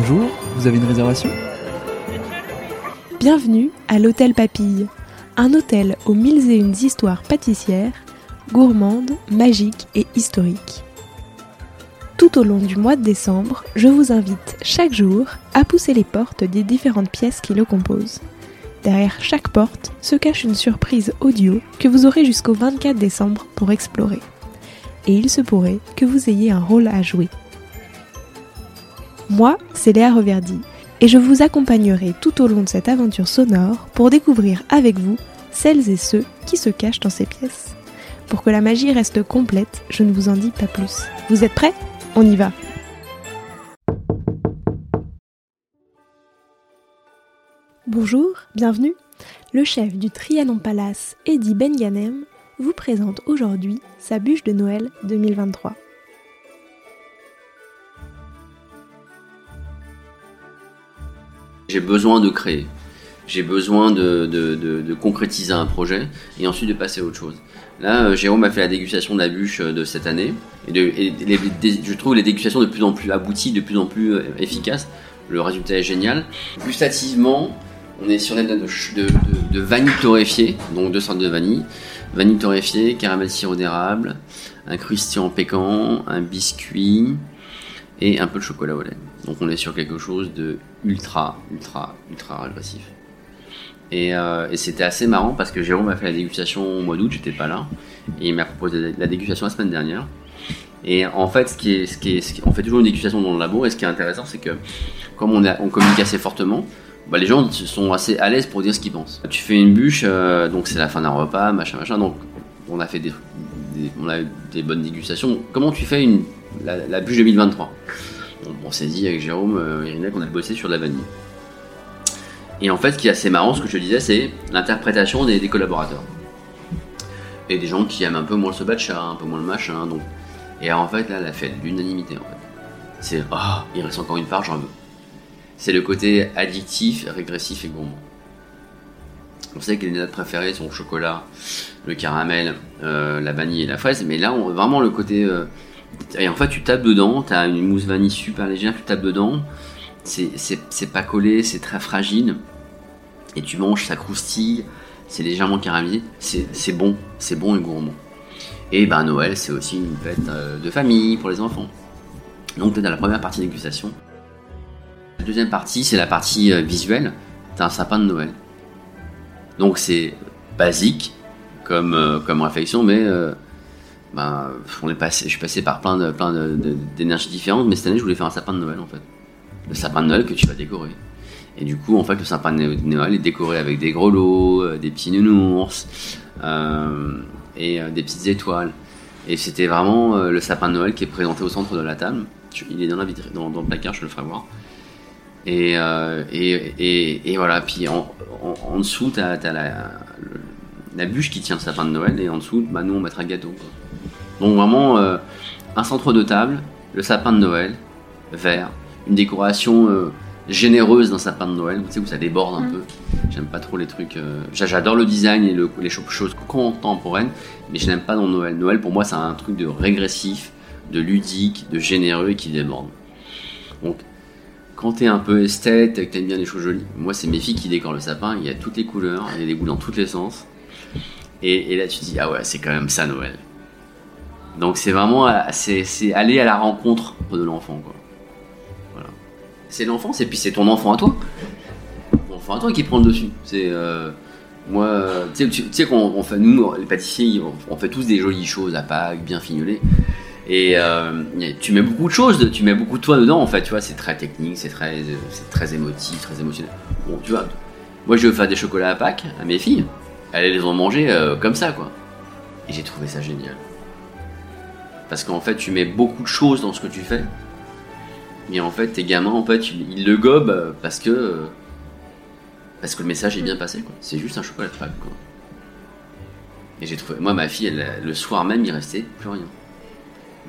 Bonjour, vous avez une réservation Bienvenue à l'Hôtel Papille, un hôtel aux mille et une histoires pâtissières, gourmandes, magiques et historiques. Tout au long du mois de décembre, je vous invite chaque jour à pousser les portes des différentes pièces qui le composent. Derrière chaque porte se cache une surprise audio que vous aurez jusqu'au 24 décembre pour explorer. Et il se pourrait que vous ayez un rôle à jouer. Moi, c'est Léa Reverdy, et je vous accompagnerai tout au long de cette aventure sonore pour découvrir avec vous celles et ceux qui se cachent dans ces pièces. Pour que la magie reste complète, je ne vous en dis pas plus. Vous êtes prêts? On y va Bonjour, bienvenue. Le chef du Trianon Palace, Eddie Benganem, vous présente aujourd'hui sa bûche de Noël 2023. J'ai besoin de créer. J'ai besoin de, concrétiser un projet et ensuite de passer à autre chose. Là, euh, Jérôme a fait la dégustation de la bûche euh, de cette année. Et, je trouve les dégustations de plus en plus abouties, de plus en plus euh, efficaces. Le résultat est génial. Gustativement, on est sur une de, de, vanille torréfiée, donc deux sortes de vanille. Vanille torréfiée, caramel sirop d'érable, un croustillant pécan, un biscuit et un peu de chocolat au lait. Donc on est sur quelque chose de ultra, ultra, ultra agressif. Euh, et, c'était assez marrant parce que Jérôme a fait la dégustation au mois d'août, j'étais pas là, et il m'a proposé la dégustation la semaine dernière. Et en fait, ce qui est, ce qui est, on fait toujours une dégustation dans le labo, et ce qui est intéressant, c'est que comme on, on communique assez fortement, bah, les gens sont assez à l'aise pour dire ce qu'ils pensent. Tu fais une bûche, euh, donc c'est la fin d'un repas, machin, machin, donc on a fait des, on a des bonnes dégustations. Comment tu fais une, la, bûche 2023 on, s'est dit avec Jérôme euh, qu'on a bossé sur la vanille. Et en fait, ce qui est assez marrant, ce que je disais, c'est l'interprétation des, collaborateurs. Et des gens qui aiment un peu moins le sobacha, un peu moins le machin. Donc... Et en fait, là, elle a fait l'unanimité. En fait. C'est oh, il reste encore une part, j'en veux. C'est le côté addictif, régressif et gourmand. On sait que les notes préférées sont le chocolat, le caramel, euh, la vanille et la fraise, mais là, on, vraiment le côté euh, et en fait, tu tapes dedans, tu as une mousse vanille super légère, tu tapes dedans, c'est pas collé, c'est très fragile, et tu manges, ça croustille, c'est légèrement caramélisé, c'est bon, c'est bon et gourmand. Et ben Noël, c'est aussi une fête euh, de famille pour les enfants. Donc, tu dans la première partie dégustation. La deuxième partie, c'est la partie visuelle. Tu as un sapin de Noël. Donc, c'est basique comme, euh, comme réflexion, mais ben, est passé, je suis passé par plein de, plein d'énergies différentes, mais cette année, je voulais faire un sapin de Noël en fait. Le sapin de Noël que tu vas décorer. Et du coup, en fait, le sapin de Noël est décoré avec des grelots, euh, des petits nounours euh, et euh, des petites étoiles. Et c'était vraiment le sapin de Noël qui est présenté au centre de la table. Il est dans, la dans, dans le placard, je le ferai voir. Et, et, et, voilà, puis en, dessous, tu as, la, la, bûche qui tient le sapin de Noël, et en dessous, bah, nous, on mettra le gâteau. Donc vraiment euh, un centre de table, le sapin de Noël, vert, une décoration euh, généreuse d'un sapin de Noël, tu sais où ça déborde un mm. peu. J'aime pas trop les trucs. Euh, j'adore le design et les choses contemporaines, mais je n'aime pas dans Noël. Noël pour moi c'est un truc de régressif, de ludique, de généreux et qui déborde. Donc quand t'es un peu esthète, que t'aimes bien les choses jolies, moi c'est mes filles qui décorent le sapin, il y a toutes les couleurs, il y a des goûts dans tous les sens. Et, et là tu te dis ah ouais c'est quand même ça Noël. Donc c'est vraiment euh, c'est aller à la rencontre de l'enfant. C'est l'enfant, et puis c'est ton enfant à toi. Ton enfant à toi qui prend le dessus. C'est euh, moi, tu sais qu'on fait nous les pâtissiers, on, fait tous des jolies choses à Pâques, bien fignolées. Euh, et tu mets beaucoup de choses, tu mets beaucoup de toi dedans en fait, tu vois, c'est très technique, c'est très, très émotif, très émotionnel. Bon, tu vois, moi je veux faire des chocolats à Pâques à mes filles, elles les ont mangés comme ça quoi. Et j'ai trouvé ça génial. Parce qu'en fait, tu mets beaucoup de choses dans ce que tu fais. Mais en fait, tes gamins, en fait, ils, le gobent parce que. Parce que le message est bien passé, quoi. C'est juste un chocolat de Pâques, quoi. Et j'ai trouvé. Moi, ma fille, le soir même, il restait plus rien.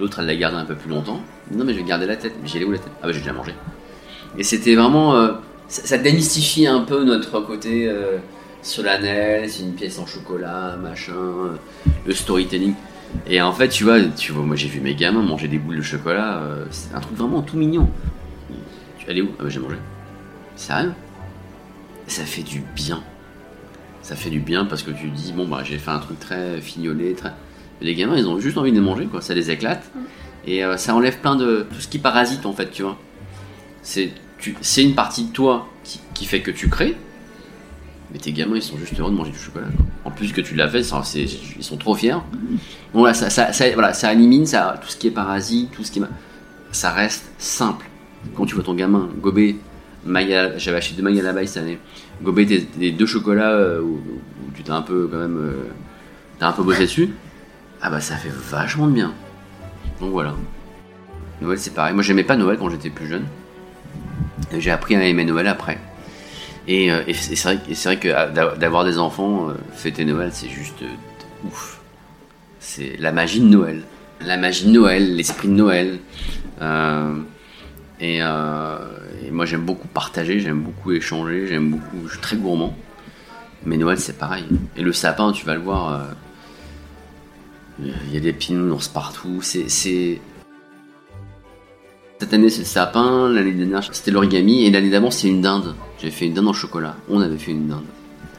L'autre, elle l'a gardé un peu plus longtemps. Non, mais je vais garder la tête. Mais j'ai où la tête? Ah, bah, j'ai déjà mangé. Et c'était vraiment. Euh, ça, démystifie un peu notre côté euh, solennel. C'est une pièce en chocolat, machin. Euh, le storytelling. Et en fait, tu vois, tu vois moi j'ai vu mes gamins manger des boules de chocolat, euh, c'est un truc vraiment tout mignon. Elle est où? Ah bah j'ai mangé. Sérieux? Ça fait du bien. Ça fait du bien parce que tu dis, bon bah j'ai fait un truc très fignolé, très... les gamins ils ont juste envie de manger, quoi. Ça les éclate. Et euh, ça enlève plein de... tout ce qui parasite en fait, tu vois. C'est tu... c'est une partie de toi qui, qui fait que tu crées, mais tes gamins, ils sont juste heureux de manger du chocolat. quoi. En plus que tu l'as fait, ça, c'est- ils sont trop fiers. Bon, là, ça, ça, ça- voilà, ça élimine ça, tout ce qui est parasite, tout ce qui est. Ça reste simple. Quand tu vois ton gamin gober, Maya, j'avais acheté deux Maya là-bas cette année, gober tes, tes deux chocolats euh, où, où tu t'es un peu, quand même. euh, t'as un peu bossé dessus, ah bah ça fait vachement de bien. Donc voilà. Noël, c'est pareil. Moi, j'aimais pas Noël quand j'étais plus jeune. J'ai appris à aimer Noël après. Et, euh, c'est vrai, vrai que d'a- d'avoir des enfants, euh, fêter Noël, c'est juste euh, ouf. C'est la magie de Noël. La magie de Noël, l'esprit de Noël. Et, moi, j'aime beaucoup partager, j'aime beaucoup échanger, j'aime beaucoup. Je suis très gourmand. Mais Noël, c'est pareil. Et le sapin, tu vas le voir. Il y a des pinounours partout. C'est. Cette année, c'est le sapin. L'année dernière, c'était l'origami. Et l'année d'avant, c'est une dinde. J'avais fait une dinde en chocolat. On avait fait une dinde.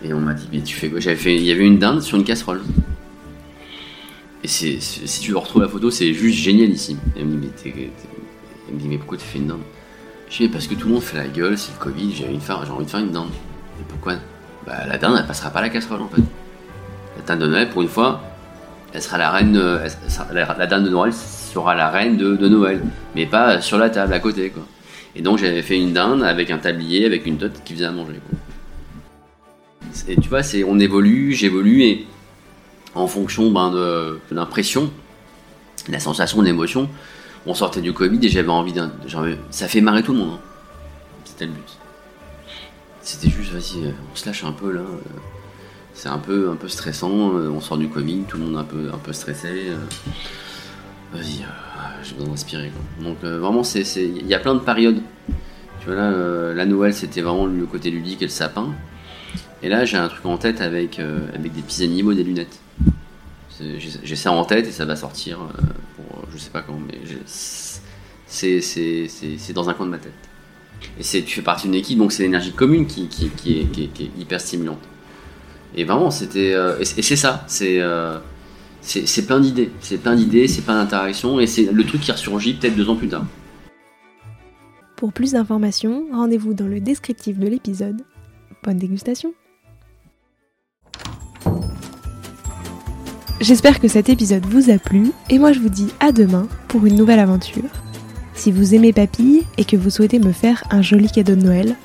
Et on m'a dit, mais tu fais quoi? J'avais fait. Il y avait une dinde sur une casserole. Et si tu retrouves la photo, c'est juste génialissime. Et elle me dit, mais, t'es- t'es- elle me dit, mais pourquoi tu fais une dinde? Je dis, mais parce que tout le monde fait la gueule, c'est le Covid, j'ai envie de faire, j'ai envie de faire une dinde. Et pourquoi? Bah, la dinde, elle passera pas à la casserole en fait. La dinde de Noël, pour une fois, elle sera la reine. de- sera- la, de Noël sera la reine de, de Noël, mais pas sur la table à côté. Et donc j'avais fait une dinde avec un tablier, avec une tote qui faisait à manger. Et tu vois, c'est on évolue, j'évolue et en fonction ben, de, de l'impression, la sensation d'émotion, on sortait du Covid et j'avais envie d'un. Ça fait marrer tout le monde. hein. C'était le but. C'était juste, vas-y, euh, on se lâche un peu là. euh, C'est un peu, un peu stressant. euh, On sort du Covid, tout le monde un peu, un peu stressé. euh, Vas-y, euh, j'ai besoin d'inspirer. Donc vraiment, il y a plein de périodes. Tu vois là, la Noël, c'était vraiment le côté ludique et le sapin. Et là, j'ai un truc en tête avec, avec des petits animaux, des lunettes. J'ai ça en tête et ça va sortir pour je sais pas quand, mais c'est dans un coin de ma tête. Et tu fais partie d'une équipe, donc c'est l'énergie commune qui, qui, est, est, qui est hyper stimulante. Et vraiment, c'était. euh, et c'est ça, c'est. euh, c'est plein d'idées, c'est plein d'idées, c'est plein d'interactions, et c'est le truc qui ressurgit peut-être deux ans plus tard. Pour plus d'informations, rendez-vous dans le descriptif de l'épisode. Bonne dégustation J'espère que cet épisode vous a plu et moi je vous dis à demain pour une nouvelle aventure. Si vous aimez Papille et que vous souhaitez me faire un joli cadeau de Noël,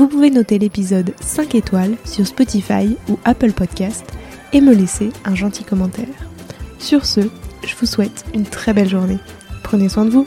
vous pouvez noter l'épisode 5 étoiles sur Spotify ou Apple Podcast et me laisser un gentil commentaire. Sur ce, je vous souhaite une très belle journée. Prenez soin de vous.